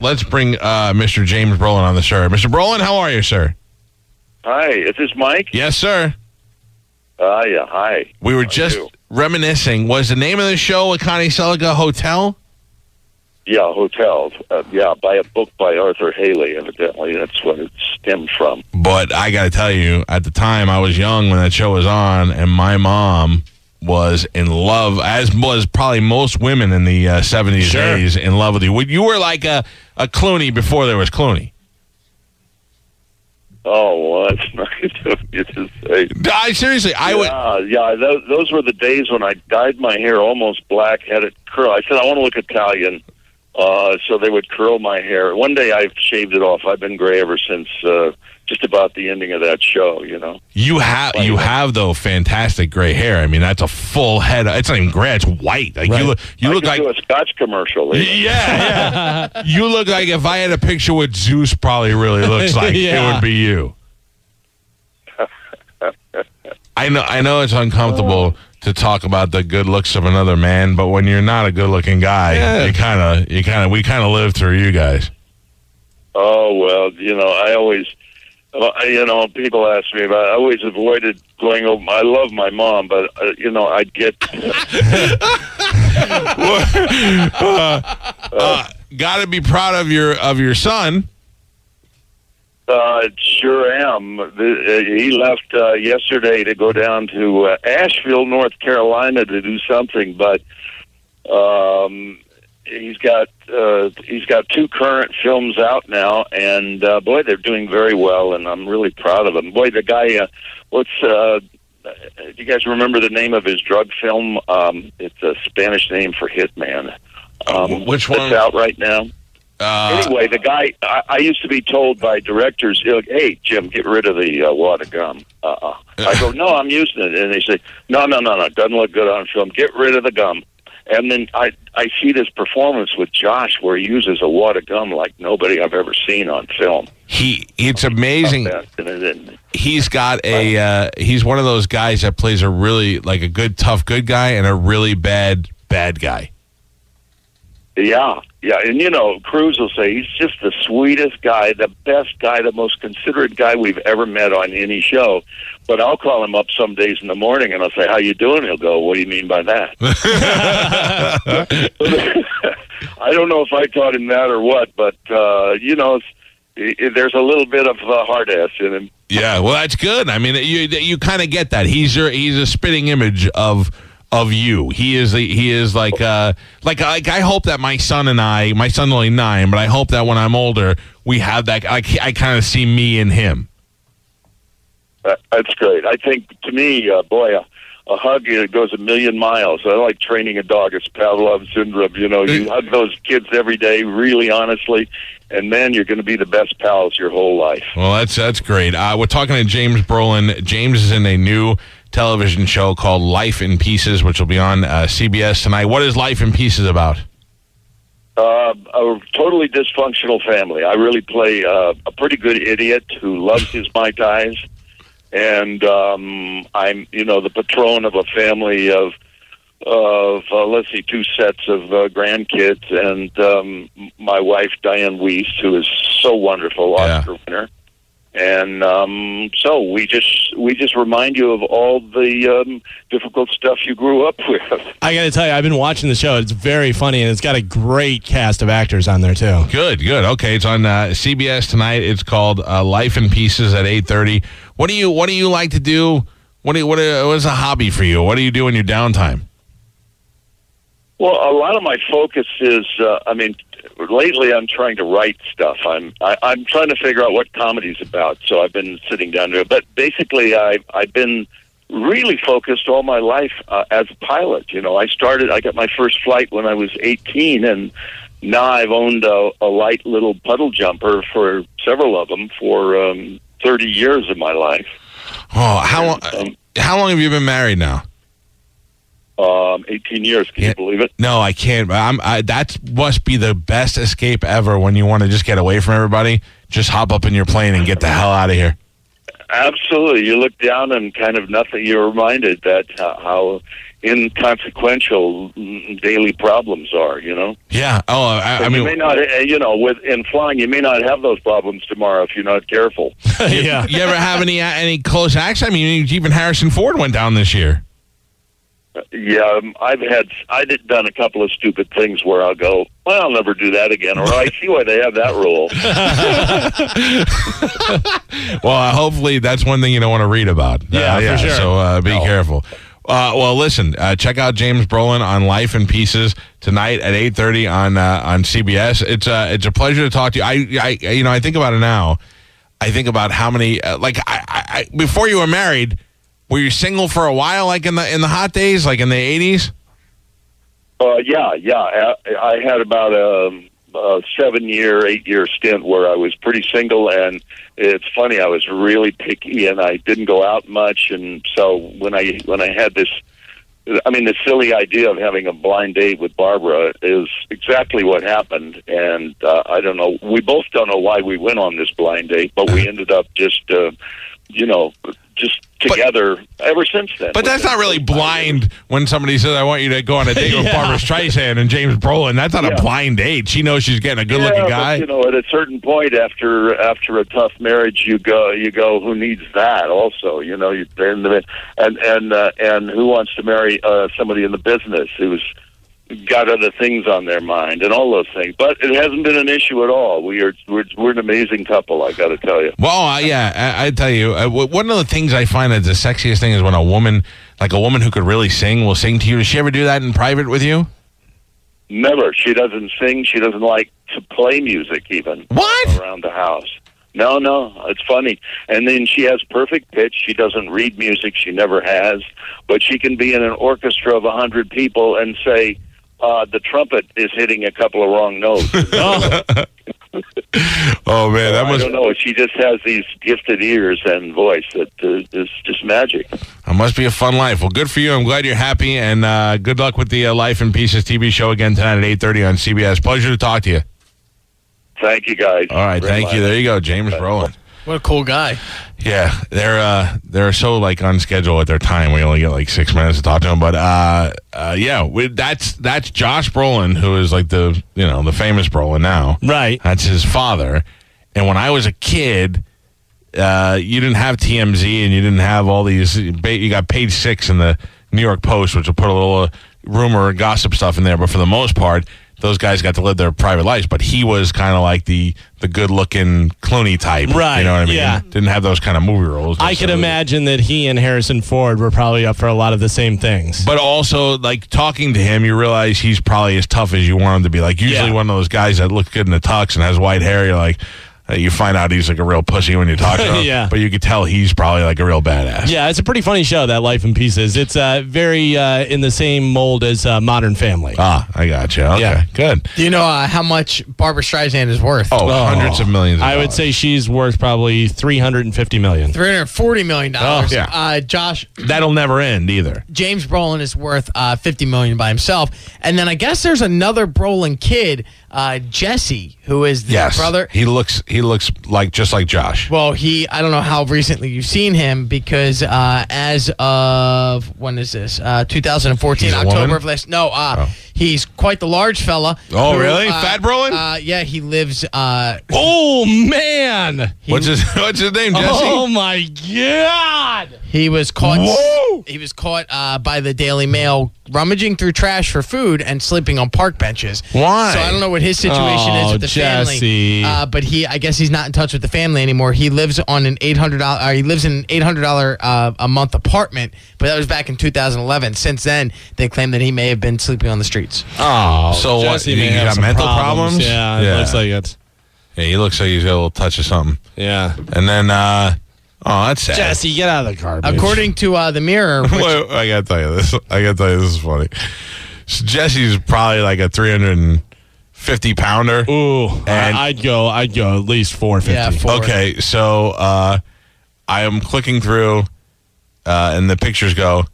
Let's bring uh, Mr. James Brolin on the show. Mr. Brolin, how are you, sir? Hi, is this Mike? Yes, sir. Uh, yeah, hi. We were How just you? reminiscing. Was the name of the show a Connie Selleca Hotel? Yeah, hotels. Uh, yeah, by a book by Arthur Hailey, evidently. That's what it stemmed from. But I got to tell you, at the time I was young when that show was on, and my mom was in love, as was probably most women in the uh, 70s Sure. days, in love with you. You were like a, a Clooney before there was Clooney. Oh, well, that's nice of you to say. I seriously, I would. yeah, yeah, those, those were the days when I dyed my hair almost black, had it curl. I said, I want to look Italian. Uh, so they would curl my hair. One day I shaved it off. I've been gray ever since uh, just about the ending of that show, you know. You have you have though fantastic gray hair. I mean, that's a full head. It's not even gray; it's white. Like Right. you look, you I look could like do a Scotch commercial. even. yeah, yeah. you look like if I had a picture what Zeus probably really looks like, it would be you. I know, I know, it's uncomfortable to talk about the good looks of another man, but when you're not a good-looking guy, Yeah. you kind of, you kind of, we kind of live through you guys. Oh well, you know, I always, you know, people ask me about. I always avoided going over. I love my mom, but uh, you know, I'd get. uh, Got to be proud of your of your son. Uh, sure am. The, uh, he left uh, yesterday to go down to uh, Asheville, North Carolina, to do something, but um, he's got uh, he's got two current films out now, and uh, boy, they're doing very well, and I'm really proud of them. Boy, the guy, uh, what's uh, do you guys remember the name of his drug film? Um, it's a Spanish name for Hitman. Um, Which that's one? out right now? Uh, anyway, the guy, I, I used to be told by directors, "Hey, Jim, get rid of the uh, water gum." Uh-uh. I go, "No, I'm using it," and they say, "No, no, no, no, it doesn't look good on film. Get rid of the gum." And then I, I see this performance with Josh where he uses a wad of gum like nobody I've ever seen on film. he, it's amazing. He's got a uh, he's one of those guys that plays a really like a good tough good guy and a really bad bad guy. Yeah, yeah, and you know, Cruz will say he's just the sweetest guy, the best guy, the most considerate guy we've ever met on any show. But I'll call him up some days in the morning and I'll say, "How you doing?" He'll go, "What do you mean by that?" I don't know if I taught him that or what, but uh, you know, it's, i there's a little bit of uh, hard ass in him. Yeah, well, that's good. I mean, you you kind of get that. He's your he's a spitting image of of you. He is he is like uh like like I hope that my son and I, my son's only nine, but I hope that when I'm older, we have that. I I kind of see me in him. That's great. I think to me, uh, boy, a, a hug goes a million miles. I like training a dog. It's Pavlov syndrome. You know, you hug those kids every day, really honestly, and then you're going to be the best pals your whole life. Well, that's that's great. Uh, we're talking to James Brolin. James is in a new television show called Life in Pieces, which will be on uh, CBS tonight. What is Life in Pieces about? Uh, a totally dysfunctional family. I really play uh, a pretty good idiot who loves his mai tais, and um, I'm, you know, the patron of a family of of uh, let's see, two sets of uh, grandkids, and um, my wife Dianne Wiest, who is so wonderful, Yeah. Oscar winner. And um, so we just we just remind you of all the um, difficult stuff you grew up with. I got to tell you, I've been watching the show. It's very funny, and it's got a great cast of actors on there too. Good, good. Okay, it's on uh, CBS tonight. It's called uh, Life in Pieces at eight thirty. What do you What do you like to do? What do you, what, are, what is a hobby for you? What do you do in your downtime? Well, a lot of my focus is, uh, I mean, lately I'm trying to write stuff. I'm I, I'm trying to figure out what comedy's about. So I've been sitting down to it. But basically, I've I've been really focused all my life uh, as a pilot. You know, I started. I got my first flight when I was 18, and now I've owned a, a light little puddle jumper for several of them for um, 30 years of my life. Oh, how long? Um, How long have you been married now? Um, 18 years, can Yeah. you believe it? No, I can't. I'm. I, that must be the best escape ever when you want to just get away from everybody. Just hop up in your plane and get the hell out of here. Absolutely. You look down and kind of nothing. You're reminded that uh, how inconsequential daily problems are. You know. Yeah. Oh, I, I you may mean, not. uh, You know, with in flying, you may not have those problems tomorrow if you're not careful. yeah. you ever have any any close acts? I mean, even Harrison Ford went down this year. Yeah, um, I've had. I did done a couple of stupid things where I'll go. Well, I'll never do that again. Or I see why they have that rule. Well, uh, hopefully that's one thing you don't want to read about. Yeah, Uh, for sure. So uh, be careful. Uh, well, listen. Uh, check out James Brolin on Life in Pieces tonight at eight thirty on uh, on CBS. It's uh, it's a pleasure to talk to you. I, I you know I think about it now. I think about how many uh, like I, I, I before you were married. Were you single for a while, like in the in the hot days, like in the eighties? Uh, yeah, yeah. I, I had about a, a seven year, eight year stint where I was pretty single, and it's funny. I was really picky, and I didn't go out much. And so when I when I had this, I mean, the silly idea of having a blind date with Barbra is exactly what happened. And uh, I don't know. We both don't know why we went on this blind date, but we ended up just, uh, you know, just together ever since then. But that's not really blind when somebody says, "I want you to go on a date with Barbra Streisand and James Brolin." That's not Yeah. a blind date. She knows she's getting a good-looking yeah, guy. But, you know, at a certain point after after a tough marriage, you go you go. Who needs that? Also, you know, you and and and uh, and who wants to marry uh, somebody in the business who's got other things on their mind and all those things. But it hasn't been an issue at all. We are we're, we're an amazing couple. I got to tell you. Well, uh, yeah, I, I tell you, uh, w- one of the things I find is the sexiest thing is when a woman, like a woman who could really sing, will sing to you. Does she ever do that in private with you? Never. She doesn't sing. She doesn't like to play music even. What? around the house. No, no, it's funny. And then she has perfect pitch. She doesn't read music. She never has. But she can be in an orchestra of a hundred people and say, uh, the trumpet is hitting a couple of wrong notes. Oh, Oh man, that I don't know. She just has these gifted ears and voice that uh, is just magic. It must be a fun life. Well, good for you. I'm glad you're happy, and uh, good luck with the uh, Life in Pieces TV show again tonight at 8:30 on CBS. Pleasure to talk to you. Thank you, guys. All right, Very thank you. There you go, James Brolin. What a cool guy. Yeah, they're uh, they're so like on schedule at their time. We only get like six minutes to talk to them, but uh, uh, yeah, we, that's that's Josh Brolin, who is like the you know the famous Brolin now. right. That's his father. And when I was a kid, uh, you didn't have TMZ and you didn't have all these. You got page six in the New York Post, which will put a little rumor and gossip stuff in there. But for the most part, those guys got to live their private lives. But he was kind of like the the good looking Clooney type, Right, You know what I mean? yeah. Didn't have those kind of movie roles. I could imagine that he and Harrison Ford were probably up for a lot of the same things. But also, like talking to him, you realize he's probably as tough as you want him to be. Like usually, Yeah. one of those guys that looks good in the tux and has white hair, you're like, uh, you find out he's like a real pussy when you talk to him. Yeah. But you could tell he's probably like a real badass. yeah, it's a pretty funny show, that Life in Pieces. It's uh, very uh, in the same mold as uh, Modern Family. Ah, I got you. Okay, Yeah. good. Do you know uh, how much Barbra Streisand is worth? Oh, hundreds of millions. Of I would say she's worth probably 350 million. $340 million. Oh, yeah. uh, Josh, that'll never end either. James Brolin is worth uh, $50 million by himself. And then I guess there's another Brolin kid, uh, Jesse, who is the Yes, brother. He looks. He looks like just like Josh. Well, he, I don't know how recently you've seen him because uh, as of, when is this? Uh, 2014, He's October of last, no, uh, Oh. he's quite the large fella. Oh, who, really? uh, Fat Brolin? Uh, yeah, he lives, uh, Oh, man. what's his What's his name? Jesse. Oh, my God. He was caught. Whoa! He was caught uh, by the Daily Mail rummaging through trash for food and sleeping on park benches. Why? So I don't know what his situation Oh, is with the Jesse. family. Uh, but he, I guess, he's not in touch with the family anymore. He lives on an eight hundred dollars. Uh, he lives in an eight hundred dollar uh, a month apartment. But that was back in 2011. Since then, they claim that he may have been sleeping on the streets. Oh, So what, Jesse may he have got some mental problems? Yeah, it looks like it. Yeah, he looks like he's got a little touch of something. Yeah. And then, uh, oh, that's sad. Jesse, get out of the garbage. According to uh, the Mirror, which, Wait, I gotta tell you this. I gotta tell you this is funny. So Jesse's probably like a 350 pounder. Ooh, And- I, I'd go. I'd go at least four fifty. Yeah, four. Okay, so uh, I am clicking through, uh, and the pictures go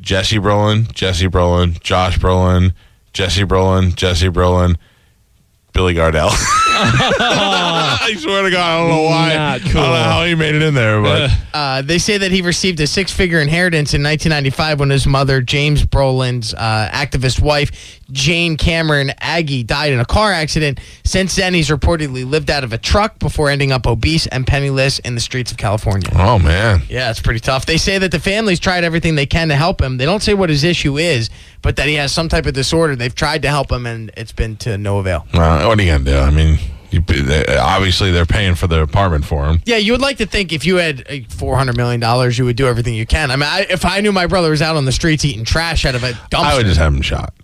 Jesse Brolin, Jesse Brolin, Josh Brolin, Jesse Brolin, Jesse Brolin, Billy Gardell. I swear to God, I don't know why. Not I don't know how he made it in there, but Uh, they say that he received a six-figure inheritance in 1995 when his mother, James Brolin's uh, activist wife, Jane Cameron Agee, died in a car accident. Since then, he's reportedly lived out of a truck before ending up obese and penniless in the streets of California. oh man, Yeah, it's pretty tough. They say that the family's tried everything they can to help him. They don't say what his issue is, but that he has some type of disorder. They've tried to help him, and it's been to no avail. well, what are you gonna do? I mean, you, they- obviously they're paying for the apartment for him. Yeah, you would like to think if you had uh, four hundred million dollars, you would do everything you can. I mean, I, if I knew my brother was out on the streets eating trash out of a dumpster, I would just have him shot.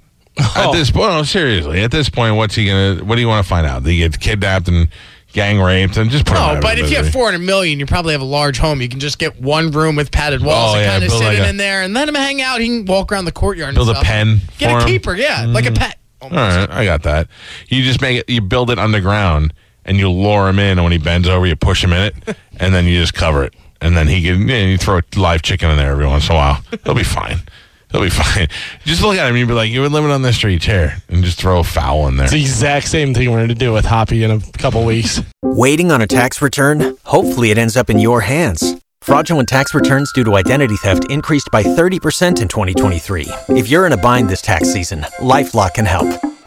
At this point, no, seriously, at this point, what's he gonna? What do you want to find out? That he gets kidnapped and gang raped, and just put No, but if you have four hundred million, you probably have a large home. You can just get one room with padded oh, walls Oh, and yeah, kind of sit like him a- in there and let him hang out. He can walk around the courtyard. Build a pen Get a him? keeper, yeah, like a mm. pet. All right, I got that. You just make it. You build it underground, and you lure him in. And when he bends over, you push him in it, and then you just cover it, and then he can. Yeah, you throw a live chicken in there every once in a while. He'll be fine. He'll be fine. Just look at him. You'd be like, you were living on the street here, and just throw a fowl in there. It's the exact same thing we're going to do with Hoppy in a couple weeks. Waiting on a tax return? Hopefully, it ends up in your hands. Fraudulent tax returns due to identity theft increased by 30% in 2023. If you're in a bind this tax season, LifeLock can help.